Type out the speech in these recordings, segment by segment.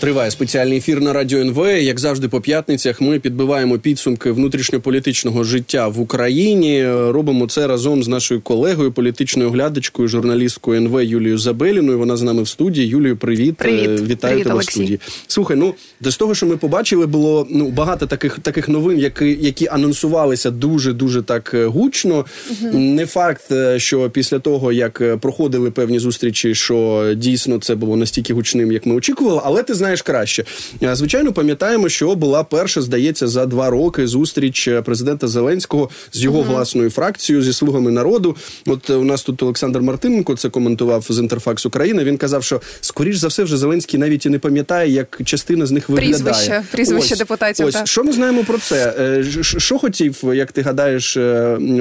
Триває спеціальний ефір на радіо НВ. Як завжди, по п'ятницях ми підбиваємо підсумки внутрішньополітичного життя в Україні. Робимо це разом з нашою колегою, політичною глядачкою, журналісткою НВ Юлією Забеліною. Вона з нами в студії. Юлію, привіт, привіт. Вітаю привіт, тебе Олексій. в студії. Слухай, ну з того, що ми побачили, було ну багато таких таких новин, які які анонсувалися дуже дуже так е, гучно. Угу. Не факт, е, що після того як е, проходили певні зустрічі, що дійсно це було настільки гучним, як ми очікували, але ти знаєш знаєш краще. Звичайно, пам'ятаємо, що була перша, здається, за два роки зустріч е, президента Зеленського з його uh-huh. власною фракцією зі слугами народу. От е, у нас тут Олександр Мартиненко це коментував з Інтерфакс України. Він казав, що скоріш за все вже Зеленський навіть і не пам'ятає, як частина з них виглядає. Прізвище, прізвище ось, депутатів. Ось так. що ми знаємо про це? Е, що хотів, як ти гадаєш,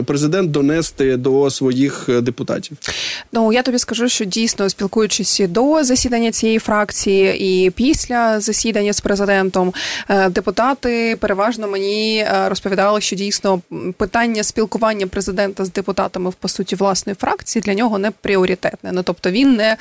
президент донести до своїх депутатів? Ну я тобі скажу, що дійсно спілкуючись до засідання цієї фракції і після після засідання з президентом е, депутати переважно мені е, розповідали, що дійсно питання спілкування президента з депутатами в по суті власної фракції для нього не пріоритетне. Ну тобто він не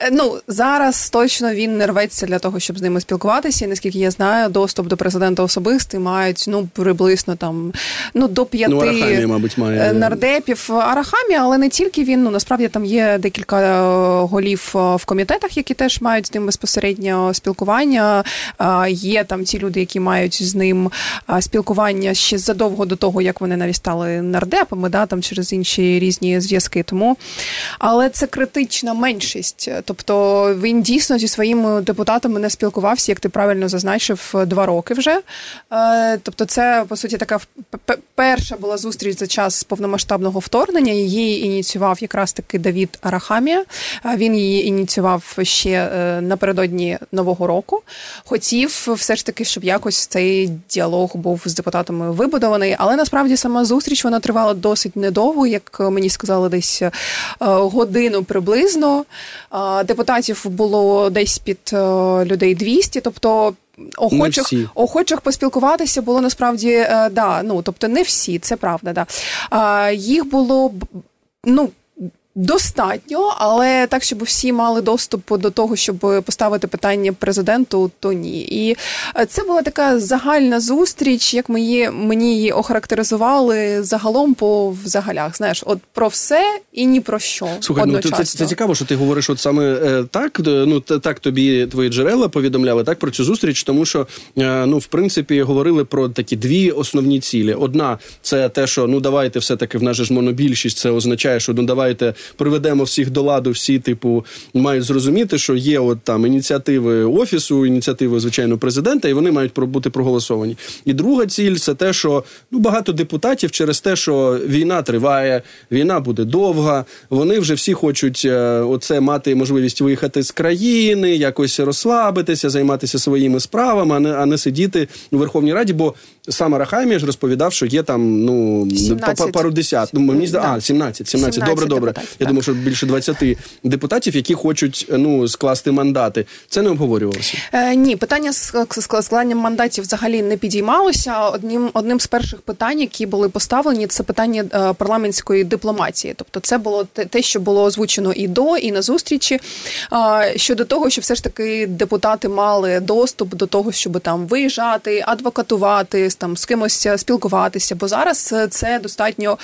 е, ну зараз точно він не рветься для того, щоб з ними спілкуватися. І наскільки я знаю, доступ до президента особистий мають ну приблизно там ну до п'яти ну, Арахамія, мабуть, має нардепів Арахамія, але не тільки він. Ну насправді там є декілька голів в комітетах, які теж мають з ним безпосередньо спілкування спілкування. Є там ті люди, які мають з ним спілкування ще задовго до того, як вони навіть стали нардепами, да, там через інші різні зв'язки. Тому але це критична меншість. Тобто він дійсно зі своїми депутатами не спілкувався, як ти правильно зазначив, два роки вже. Тобто, це по суті така перша була зустріч за час повномасштабного вторгнення. Її ініціював якраз таки Давід Арахамія. Він її ініціював ще е, напередодні нового року. Хотів все ж таки, щоб якось цей діалог був з депутатами вибудований. Але насправді сама зустріч вона тривала досить недовго, як мені сказали, десь е, годину приблизно. Депутатів було десь під е, людей 200, тобто. Охочих охочих поспілкуватися було насправді е, да. Ну тобто не всі, це правда. Да. Їх було ну Достатньо, але так, щоб всі мали доступ до того, щоб поставити питання президенту, то ні. І е, це була така загальна зустріч, як ми її, мені її охарактеризували загалом по взагалях. Знаєш, от про все і ні про що. Слухай, ну це, це цікаво, що ти говориш, от саме е, так. Ну так тобі твої джерела повідомляли так про цю зустріч, тому що е, ну в принципі говорили про такі дві основні цілі. Одна це те, що ну давайте все таки в нас же ж монобільшість. Це означає, що ну давайте приведемо всіх до ладу, всі типу мають зрозуміти, що є от там ініціативи офісу, ініціативи звичайно президента, і вони мають бути проголосовані. І друга ціль це те, що ну багато депутатів через те, що війна триває, війна буде довга. Вони вже всі хочуть е, оце мати можливість виїхати з країни, якось розслабитися, займатися своїми справами, а не а не сидіти у Верховній Раді. Бо сам Арахамія ж розповідав, що є там ну 17. пару десят. Ну мені да. а 17, 17. 17 добре, добре. Депутатів, Я думаю, що більше 20 депутатів, які хочуть ну скласти мандати. Це не обговорювалося. Е, Ні, питання з складанням мандатів взагалі не підіймалося. Одним одним з перших питань, які були поставлені, це питання е, парламентської дипломатії. Тобто, це було те, що було озвучено і до, і на зустрічі щодо того, що все ж таки депутати мали доступ до того, щоб там виїжджати, адвокатувати, там з кимось спілкуватися. Бо зараз це достатньо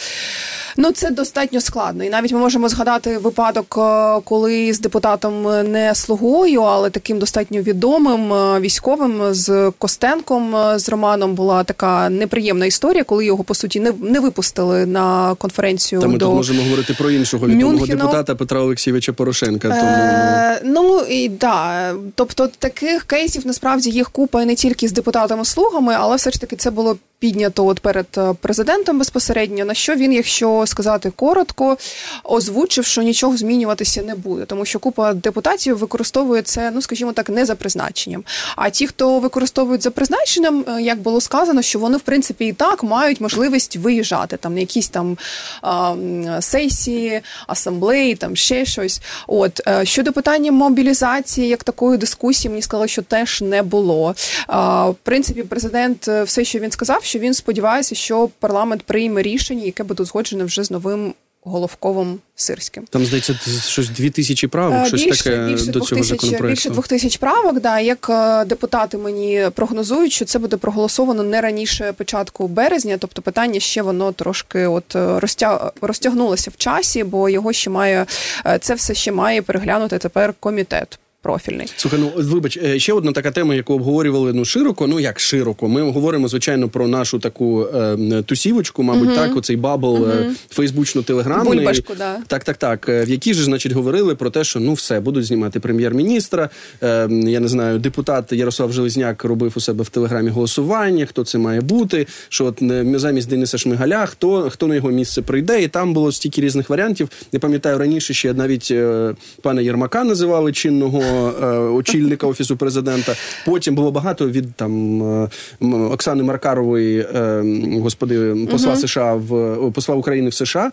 ну це достатньо складно, і навіть ми можемо згадати випадок, е, коли з депутатом не слугою, але таким достатньо відомим е, військовим з Костенком е, з Романом була така неприємна історія, коли його по суті не не випустили на конференцію. Та ми до тут можемо говорити про іншого відомого Мюнхена. депутата Петра Олексійовича Порошенка. Тому е, ну і да, тобто таких кейсів насправді їх купа не тільки з депутатами-слугами, але все ж таки це було піднято от перед президентом безпосередньо. На що він, якщо сказати коротко, озвучив, що нічого змінюватися не буде, тому що купа депутатів використовує це, ну скажімо так, не за призначенням. А ті, хто використовують за призначенням, е, як було сказано, що вони в принципі і так мають можливість виїжджати там на якісь там а, сесії, асамблеї, там ще щось. От е, щодо питання мобілізації, як такої дискусії, мені сказали, що теж не було. А, В принципі, президент все, що він сказав, що він сподівається, що парламент прийме рішення, яке буде узгоджене вже з новим Головковим Сирським. Там здається щось дві тисячі правок, щось більше, таке більше до цього тисяч, законопроекту. Більше двох тисяч правок. Да, як е, депутати мені прогнозують, що це буде проголосовано не раніше початку березня, тобто питання ще воно трошки от е, розтяг, розтягнулося в часі, бо його ще має е, це все ще має переглянути тепер комітет профільний. Слухай, ну вибач, е, ще одна така тема, яку обговорювали ну широко. Ну як широко. Ми говоримо звичайно про нашу таку е, тусівочку, мабуть, е так оцей bubble е фейсбучно-телеграмний. Бульбашку, да. Так, так, так. Е, в якій ж, значить, говорили про те, що ну все будуть знімати прем'єр-міністра. Е, я не знаю, депутат Ярослав Железняк робив у себе в телеграмі голосування. Хто це має бути? Що от замість Дениса Шмигаля, хто хто на його місце прийде, і там було стільки різних варіантів. Не пам'ятаю раніше ще навіть е, пана Єрмака називали чинного. Е, очільника офісу президента. Потім було багато від там е, Оксани Маркарової, е, господи, посла угу. США в посла України в США.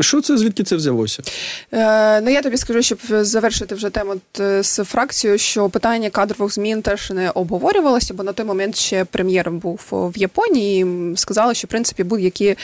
Що це звідки це взялося? Е, Ну я тобі скажу, щоб завершити вже тему з фракцією, що питання кадрових змін теж не обговорювалося, бо на той момент ще прем'єр був в Японії. і Сказали, що в принципі будь-які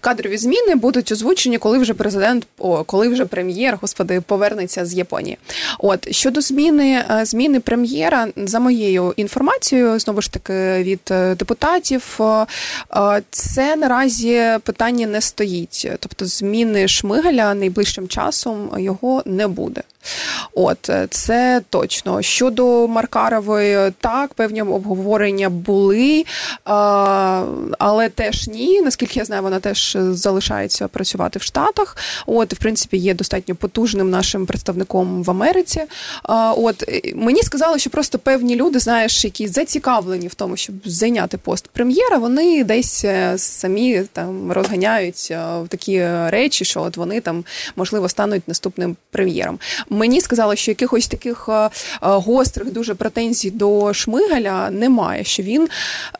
кадрові зміни будуть озвучені, коли вже президент, о, коли вже прем'єр, господи, повернеться з Японії. От щодо зміни е, зміни прем'єра, за моєю інформацією, знову ж таки від е, депутатів, е, це наразі питання не стоїть, тобто зміни Шмигаля найближчим часом його не буде. От це точно щодо Маркарової, так певні обговорення були, але теж ні. Наскільки я знаю, вона теж залишається працювати в Штатах. От, в принципі, є достатньо потужним нашим представником в Америці. От мені сказали, що просто певні люди, знаєш, які зацікавлені в тому, щоб зайняти пост прем'єра, вони десь е, самі там розганяють е, такі речі, що от вони там можливо стануть наступним прем'єром. Мені сказали, що якихось таких е, е, гострих дуже претензій до Шмигаля немає. Що він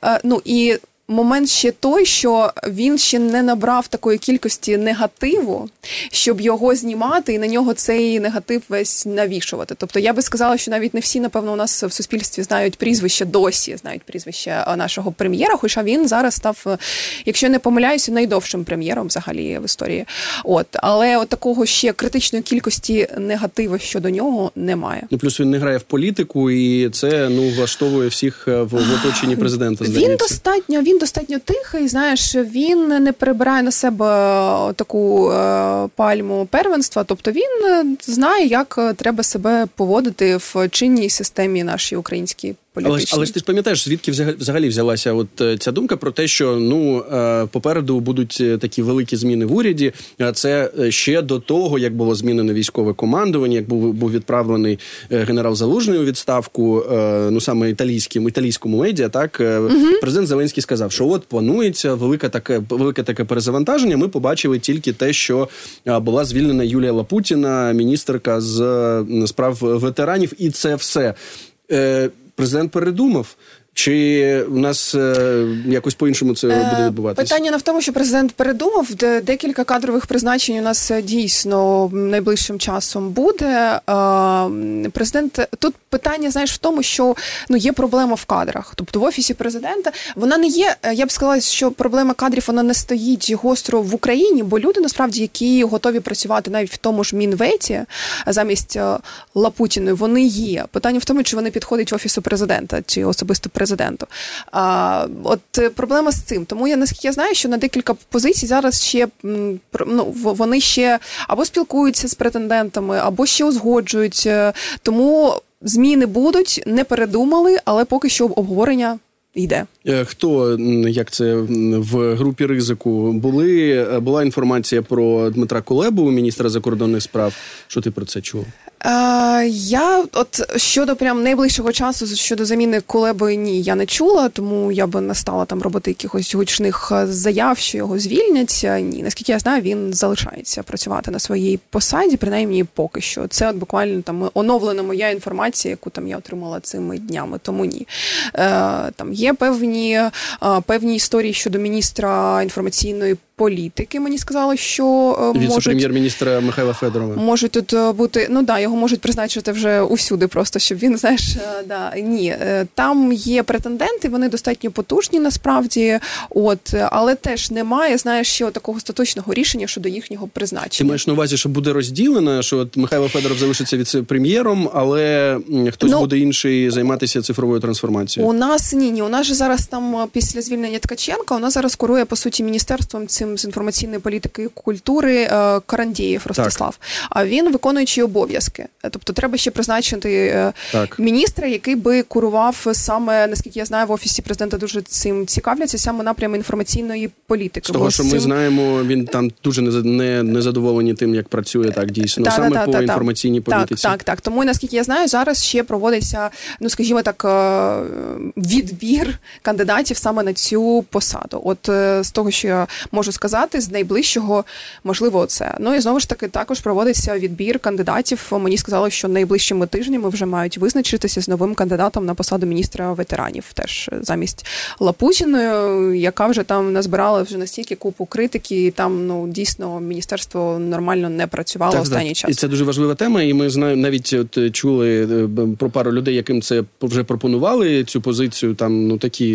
е, ну і момент ще той, що він ще не набрав такої кількості негативу, щоб його знімати і на нього цей негатив весь навішувати. Тобто я би сказала, що навіть не всі, напевно, у нас в суспільстві знають прізвище досі, знають прізвище нашого прем'єра. Хоча він зараз став, якщо не помиляюся, найдовшим прем'єром взагалі в історії. От але от такого ще критичної кількості негативу щодо нього немає. Ну плюс він не грає в політику, і це ну влаштовує всіх в, в оточенні президента. Здається. Він достатньо він він достатньо тихий. Знаєш, він не перебирає на себе е, таку е, пальму первенства. Тобто він е, знає, як треба себе поводити в чинній системі нашій українській але але ж ти ж пам'ятаєш, звідки взагалі взялася от е, ця думка про те, що ну е, попереду будуть е, такі великі зміни в уряді. А це ще до того, як було змінено військове командування, як був був відправлений генерал Залужний у відставку. Ну саме італійським італійському медіа, так угу. президент Зеленський сказав, що от планується велике таке велике таке перезавантаження. Ми побачили тільки те, що була звільнена Юлія Лапутіна, міністерка з справ ветеранів, і це все президент передумав. Чи у нас е, якось по іншому це буде е, відбуватися? Питання не в тому, що президент передумав. Декілька кадрових призначень у нас е, дійсно найближчим часом буде. Е, президент тут питання, знаєш, в тому, що ну є проблема в кадрах. Тобто в офісі президента вона не є. Е, я б сказала, що проблема кадрів вона не стоїть гостро в Україні, бо люди насправді, які готові працювати навіть в тому ж мінветі замість Лапутіної, вони є. Питання в тому, чи вони підходять офісу президента чи особисто президента президенту. А, От е, проблема з цим. Тому я наскільки я знаю, що на декілька позицій зараз ще ну, вони ще або спілкуються з претендентами, або ще узгоджують. Е, тому зміни будуть, не передумали, але поки що обговорення. Йде е, хто як це в групі ризику були була інформація про Дмитра Кулебу, міністра закордонних справ. Що ти про це чув? Е, Я от щодо прям найближчого часу щодо заміни Кулеби, ні, я не чула, тому я би не стала там робити якихось гучних е, заяв, що його звільнять. Е, ні, наскільки я знаю, він залишається працювати на своїй посаді, принаймні поки що. Це от буквально там оновлена моя інформація, яку там я отримала цими днями. Тому ні. Там є певні, певні історії щодо міністра інформаційної політики. Мені сказали, що можуть... прем'єр-міністра Михайла Федорова можуть тут бути. Ну да, його можуть призначити вже усюди, просто щоб він знаєш, да ні, там є претенденти, вони достатньо потужні насправді, от але теж немає, знаєш, ще такого остаточного рішення щодо їхнього призначення. Ти маєш на увазі, що буде розділено, що от Михайло Федоров залишиться віце-прем'єром, але хтось ну, буде інший займатися цифровою трансформацією. У нас ні, ні. У нас же зараз там після звільнення Ткаченка у нас зараз курує по суті міністерством цим з інформаційної політики і культури е, Карандієв Ростислав. А він виконуючи обов'язки. Тобто, треба ще призначити е, так. міністра, який би курував саме наскільки я знаю, в офісі президента дуже цим цікавляться саме напрям інформаційної політики. З того, що цим... ми знаємо, він там дуже не, не задоволені тим, як працює так дійсно, та, саме та, по та, інформаційній політиці. Так, так, так. Тому наскільки я знаю, зараз ще проводиться, ну скажімо так, е, відбір кандидатів саме на цю посаду. От з того, що я можу сказати, з найближчого можливо, це. Ну і знову ж таки також проводиться відбір кандидатів. Мені сказали, що найближчими тижнями вже мають визначитися з новим кандидатом на посаду міністра ветеранів, теж замість Лапутіної, яка вже там назбирала вже настільки купу критики, і там ну дійсно міністерство нормально не працювало так, останній так. час. І це дуже важлива тема. І ми знаємо навіть от чули е, про пару людей, яким це вже пропонували цю позицію. Там ну такі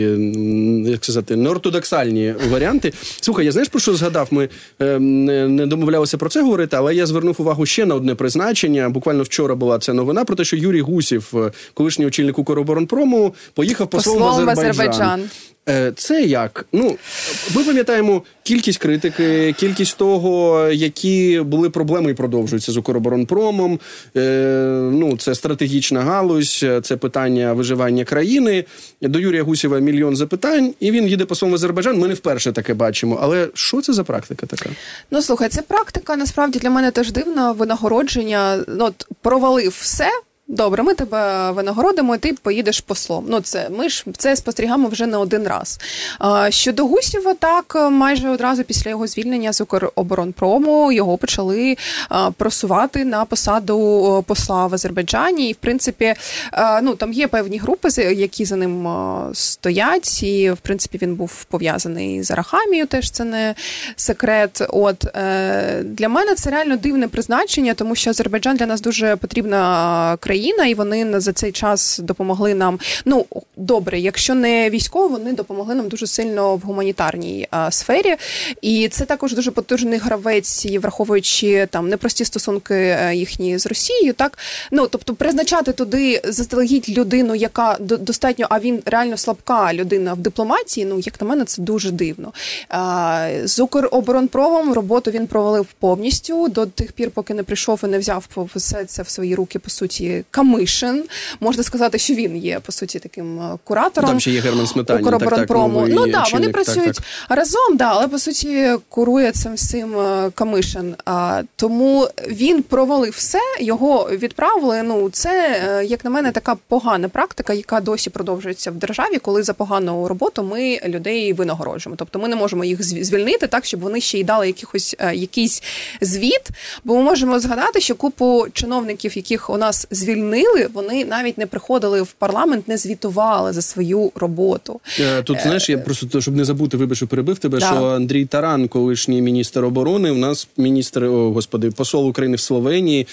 як сказати, неортодоксальні варіанти. Слухай, я знаєш про що згадав? Ми е, не домовлялися про це говорити, але я звернув увагу ще на одне призначення. Буквально вчора була ця новина про те, що Юрій Гусів, е, колишній очільник Укроборонпрому, поїхав послом, послом в Азербайджан. Азербайджан. Е, це як? Ну ми пам'ятаємо кількість критики, кількість того, які були проблеми і продовжуються з Укроборонпромом. Е, ну це стратегічна галузь, це питання виживання країни. До Юрія Гусєва мільйон запитань, і він їде послом в Азербайджан. Ми не вперше таке бачимо. Але що це за практика така? Ну слухай, це практика насправді для мене теж дивна винагородження. Ну, от провалив все. Добре, ми тебе винагородимо, і ти поїдеш послом. Ну це ми ж це спостерігаємо вже не один раз. Щодо Гусєва, так майже одразу після його звільнення з Укроборонпрому його почали просувати на посаду посла в Азербайджані. І в принципі, ну там є певні групи, які за ним стоять. І в принципі він був пов'язаний з Арахамією. Теж це не секрет. От е, для мене це реально дивне призначення, тому що Азербайджан для нас дуже потрібна країна країна, і вони за цей час допомогли нам. Ну добре, якщо не військово, вони допомогли нам дуже сильно в гуманітарній а, сфері. І це також дуже потужний гравець, враховуючи там непрості стосунки е, їхні з Росією. Так ну тобто призначати туди заздалегідь людину, яка достатньо, а він реально слабка людина в дипломатії. Ну як на мене, це дуже дивно. А, З Укроборонпромом роботу він провалив повністю до тих пір, поки не прийшов і не взяв все це в свої руки по суті Камишин. Можна сказати, що він є по суті таким е, куратором. Там ще є Герман Сметанін, Укроборонпрому. Так, так, ну так, вони працюють так, так. разом, да, але по суті курує цим всім е, Камишин. А тому він провалив все, його відправили. Ну це е, як на мене така погана практика, яка досі продовжується в державі, коли за погану роботу ми людей винагороджуємо. Тобто ми не можемо їх звільнити так, щоб вони ще й дали якихось якийсь звіт. Бо ми можемо згадати, що купу чиновників, яких у нас звільнили, вони навіть не приходили в парламент, не звітували за свою роботу. Е, тут знаєш, я е, просто щоб не забути, вибачу, перебив тебе. Да. Що Андрій Таран, колишній міністр оборони, у нас міністр о, господи, посол України в Словенії.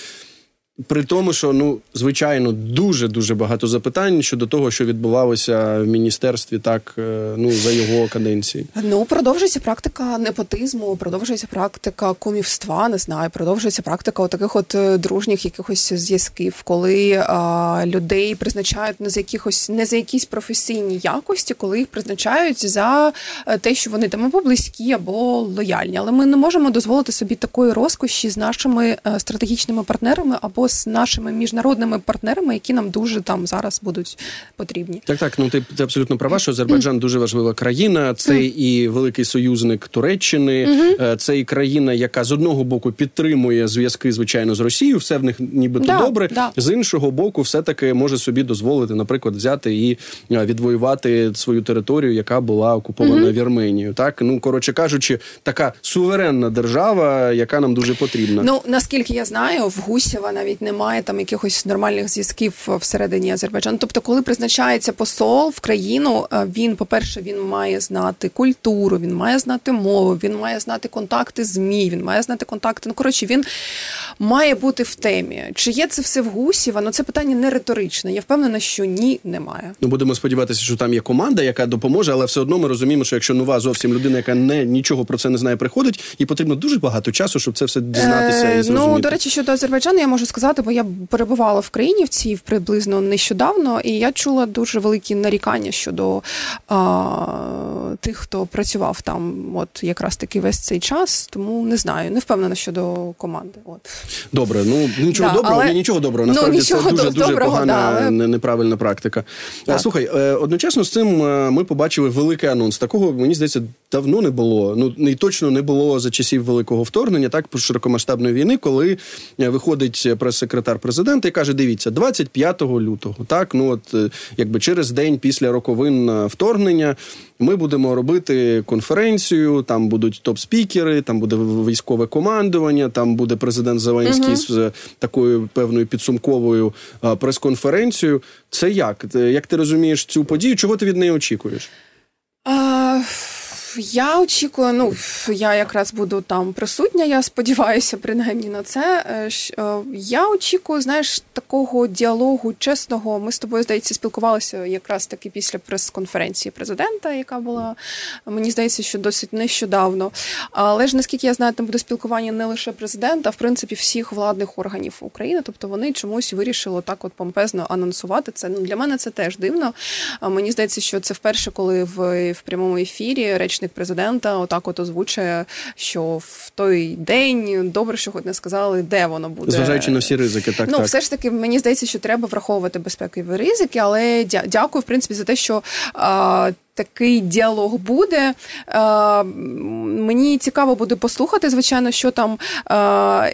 При тому, що ну звичайно дуже дуже багато запитань щодо того, що відбувалося в міністерстві, так е, ну за його каденції. Ну продовжується практика непотизму, продовжується практика кумівства. Не знаю, продовжується практика таких от е, дружніх якихось зв'язків, коли а, людей призначають не за якихось не за якісь професійні якості, коли їх призначають за е, те, що вони там або близькі, або лояльні. Але ми не можемо дозволити собі такої розкоші з нашими стратегічними партнерами або з нашими міжнародними партнерами, які нам дуже там зараз будуть потрібні. Так, так, ну ти, ти абсолютно права, що Азербайджан дуже важлива країна. Це і великий союзник Туреччини, е, це і країна, яка з одного боку підтримує зв'язки, звичайно, з Росією. Все в них нібито да, добре. Да. З іншого боку, все таки може собі дозволити, наприклад, взяти і е, відвоювати свою територію, яка була окупована Вірменією. Так, ну коротше кажучи, така суверенна держава, яка нам дуже потрібна. Ну наскільки я знаю, в Гусєва навіть навіть немає там якихось нормальних зв'язків всередині Азербайджану. Тобто, коли призначається посол в країну, е, він, по-перше, він має знати культуру, він має знати мову, він має знати контакти ЗМІ, він має знати контакти. Ну коротше, він має бути в темі. Чи є це все в Гусєва? Ну це питання не риторичне. Я впевнена, що ні, немає. Ну будемо сподіватися, що там є команда, яка допоможе, але все одно ми розуміємо, що якщо нова зовсім людина, яка не нічого про це не знає, приходить, і потрібно дуже багато часу, щоб це все дізнатися е, і зрозуміти. Ну, до речі, щодо Азербайджану, я можу сказати, бо я перебувала в країні в цій приблизно нещодавно, і я чула дуже великі нарікання щодо а, тих, хто працював там, от якраз таки весь цей час. Тому не знаю, не впевнена щодо команди. От добре, ну нічого да, доброго, але... ні, нічого доброго. Насправді ну, нічого це дуже дуже доброго, погана да, але... неправильна практика. Так. Слухай, е, одночасно з цим е, ми побачили великий анонс. Такого мені здається давно не було. Ну не точно не було за часів великого вторгнення, так широкомасштабної війни, коли е, виходить прес-секретар президента і каже: Дивіться, 25 лютого, так ну от якби через день після роковин вторгнення. Ми будемо робити конференцію. Там будуть топ-спікери, там буде військове командування. Там буде президент Зеленський uh з такою певною підсумковою прес-конференцією. Це як? Як ти розумієш цю подію? Чого ти від неї очікуєш? Uh... Я очікую, ну я якраз буду там присутня. Я сподіваюся, принаймні на це. Е, е, я очікую, знаєш, такого діалогу чесного. Ми з тобою здається спілкувалися якраз таки після прес-конференції президента, яка була мені здається, що досить нещодавно. Але ж наскільки я знаю, там буде спілкування не лише президента, а в принципі всіх владних органів України. Тобто вони чомусь вирішили так, от помпезно анонсувати це. Ну для мене це теж дивно. Мені здається, що це вперше, коли в, в прямому ефірі речник помічник президента отак от озвучує, що в той день добре, що хоч не сказали, де воно буде. Зважаючи на всі ризики, так ну так. все ж таки мені здається, що треба враховувати безпекові ризики, але дякую, в принципі, за те, що. А, Такий діалог буде. Е, Мені цікаво буде послухати, звичайно, що там е,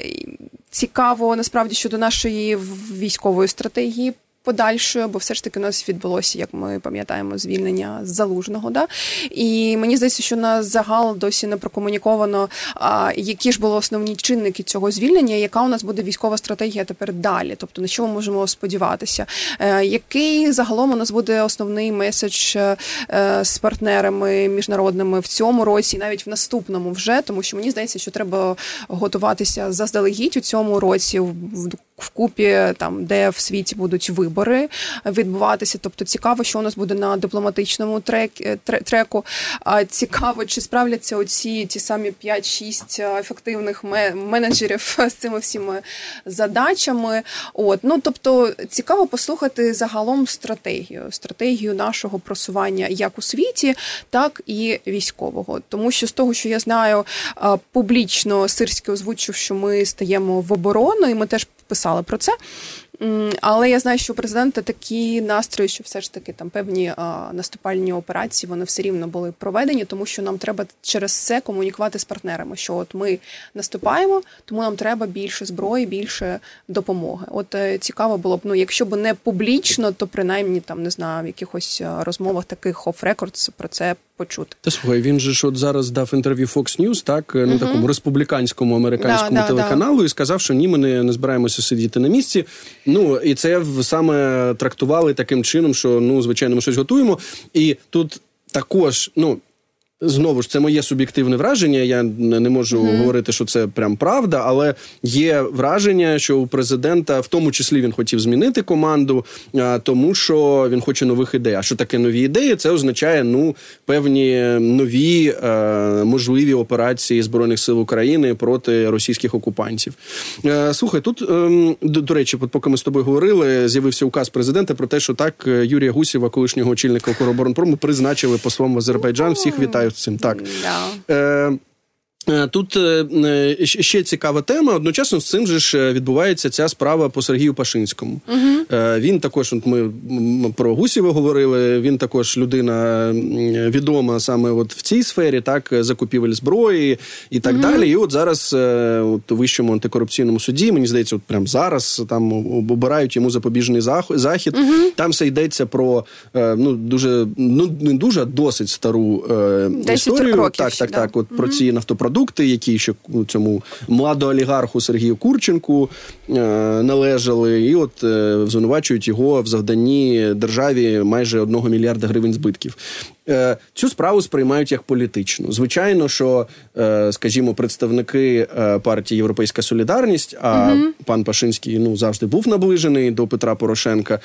цікаво насправді щодо нашої військової стратегії подальшою, бо все ж таки у нас відбулося, як ми пам'ятаємо, звільнення залужного. Да? І мені здається, що на загал досі не прокомуніковано, а, які ж були основні чинники цього звільнення, яка у нас буде військова стратегія тепер далі, тобто на що ми можемо сподіватися, е, який загалом у нас буде основний меседж е, з партнерами міжнародними в цьому році, навіть в наступному вже, тому що мені здається, що треба готуватися заздалегідь у цьому році в вкупі, там де в світі будуть вибори відбуватися. Тобто цікаво, що у нас буде на дипломатичному трек, е, треку. Цікаво, чи справляться оці ті самі 5-6 ефективних менеджерів з цими всіми задачами. От ну тобто цікаво послухати загалом стратегію, стратегію нашого просування як у світі, так і військового. Тому що з того, що я знаю, публічно Сирський озвучив, що ми стаємо в оборону, і ми теж писали про це. Але я знаю, що у президента такі настрої, що все ж таки там певні а, наступальні операції вони все рівно були проведені, тому що нам треба через це комунікувати з партнерами. Що от ми наступаємо, тому нам треба більше зброї, більше допомоги. От е, цікаво було б, ну якщо б не публічно, то принаймні там не знаю в якихось е, розмовах таких оф рекордс про це почути. Та слухай, він же ж от зараз дав інтерв'ю Fox News, так ну угу. такому республіканському американському да, телеканалу, да, і сказав, що ні, ми не, не збираємося сидіти на місці. Ну і це саме трактували таким чином, що ну звичайно ми щось готуємо, і тут також ну. Знову ж це моє суб'єктивне враження. Я не можу mm-hmm. говорити, що це прям правда, але є враження, що у президента в тому числі він хотів змінити команду, тому що він хоче нових ідей. А що таке нові ідеї? Це означає ну певні нові можливі операції збройних сил України проти російських окупантів. Слухай, тут ем, до, до речі, поки ми з тобою говорили, з'явився указ президента про те, що так Юрія Гусєва, колишнього очільника Укроборонпрому, призначили послом в Азербайджан. Всіх вітаю sem tak. Já. Um, Е, тут е, е, ще цікава тема. Одночасно з цим же ж відбувається ця справа по Сергію Пашинському. Угу. Він також, от ми про Гусєва говорили. Він також людина відома саме от в цій сфері, так закупівель зброї і так угу. далі. І от зараз от у вищому антикорупційному суді, мені здається, от прямо зараз там обирають йому запобіжний захід. Угу. Там все йдеться про ну дуже ну не дуже досить стару історію. Років, так, так, да. так. От про ці нафтопродукти нафтопродукти, які ще цьому младоолігарху Сергію Курченку е, належали, і от е, звинувачують його в завданні державі майже одного мільярда гривень збитків. Е, цю справу сприймають як політичну. Звичайно, що, скажімо, представники партії Європейська Солідарність, а угу. пан Пашинський ну завжди був наближений до Петра Порошенка,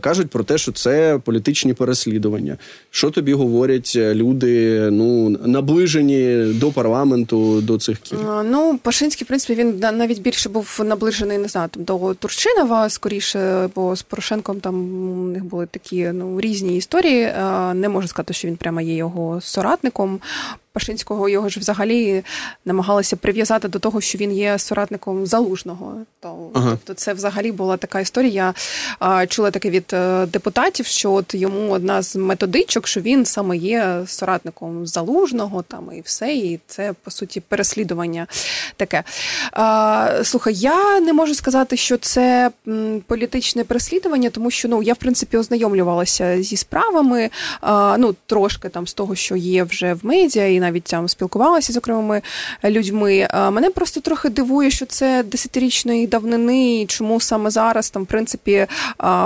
кажуть про те, що це політичні переслідування. Що тобі говорять люди, ну наближені до парламенту, до цих кіл? Ну, Пашинський, в принципі, він навіть більше був наближений не знаю, там, до Турчинова, скоріше, бо з Порошенком там у них були такі ну різні історії. Не можу сказати, що він прямо є його соратником. Пашинського його ж взагалі намагалися прив'язати до того, що він є соратником залужного. То, ага. Тобто, це взагалі була така історія. Я чула таке від е, депутатів, що от йому одна з методичок, що він саме є соратником залужного, там і все, і це по суті переслідування таке. А, Слухай, я не можу сказати, що це політичне переслідування, тому що ну я в принципі ознайомлювалася зі справами. А, Ну трошки там з того, що є вже в медіа. і навіть там спілкувалася з окремими людьми. Мене просто трохи дивує, що це десятирічної давнини, і чому саме зараз там, в принципі,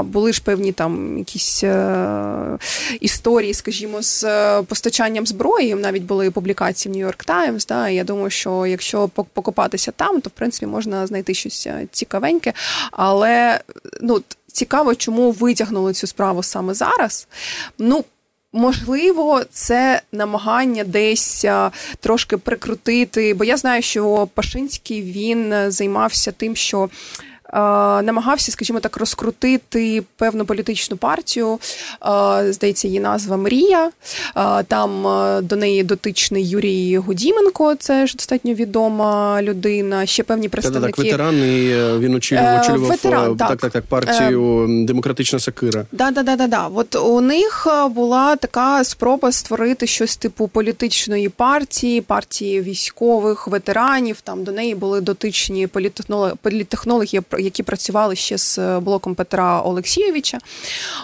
були ж певні там якісь е, історії, скажімо, з е, постачанням зброї. Навіть були публікації в Нью-Йорк Таймс. Да, Я думаю, що якщо покопатися там, то в принципі можна знайти щось е, цікавеньке. Але ну. Цікаво, чому витягнули цю справу саме зараз. Ну, Можливо, це намагання десь трошки прикрутити, бо я знаю, що Пашинський він займався тим, що намагався, скажімо так, розкрутити певну політичну партію. Здається, її назва Мрія. Там до неї дотичний Юрій Гудіменко, це ж достатньо відома людина. Ще певні представники. Так, так, ветеран, і е, він очолював, е, Ветеран, е, так. так, так, так, партію Демократична Сакира. Да, да, да, да, да. От у них була така спроба створити щось типу політичної партії, партії військових ветеранів. Там до неї були дотичні політтехнологи, політтехнологи які працювали ще з е, блоком Петра Олексійовича.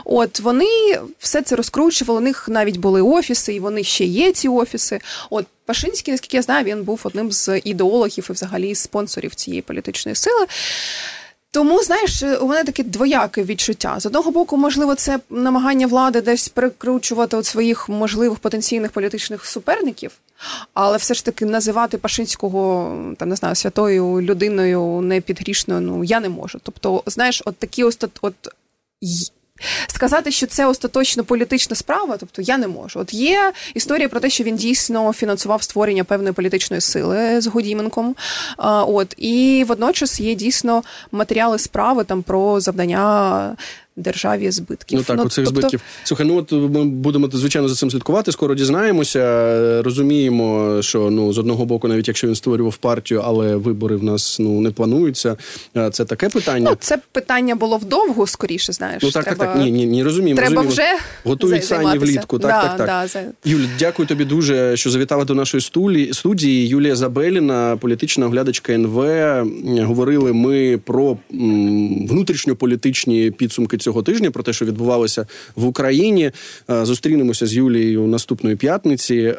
От вони все це розкручували. У них навіть були офіси, і вони ще є ці офіси. От Пашинський, наскільки я знаю, він був одним з ідеологів і взагалі спонсорів цієї політичної сили. Тому, знаєш, у мене таке двояке відчуття. З одного боку, можливо, це намагання влади десь перекручувати от своїх можливих потенційних політичних суперників, але все ж таки називати Пашинського там не знаю святою людиною непідгрішною, ну я не можу. Тобто, знаєш, от такі от, от Сказати, що це остаточно політична справа, тобто я не можу. От є історія про те, що він дійсно фінансував створення певної політичної сили з Годіменком. От і водночас є дійсно матеріали справи там про завдання державі збитків. Ну так, ну, оцих тобто... збитків. Слухай, ну от ми будемо звичайно за цим слідкувати. Скоро дізнаємося. Розуміємо, що ну з одного боку, навіть якщо він створював партію, але вибори в нас ну не плануються. Це таке питання. Ну, Це питання було вдовго, скоріше. Знаєш, ну так, Треба... так, так. Ні, ні, ні розуміємо. Треба розуміємо. вже готують сані влітку. Так, да, так, так. Да, за... Юль, дякую тобі дуже, що завітала до нашої студії. Юлія Забеліна, політична оглядачка НВ. Говорили ми про внутрішньополітичні підсумки цього цього тижня про те, що відбувалося в Україні. Е, зустрінемося з Юлією наступної п'ятниці.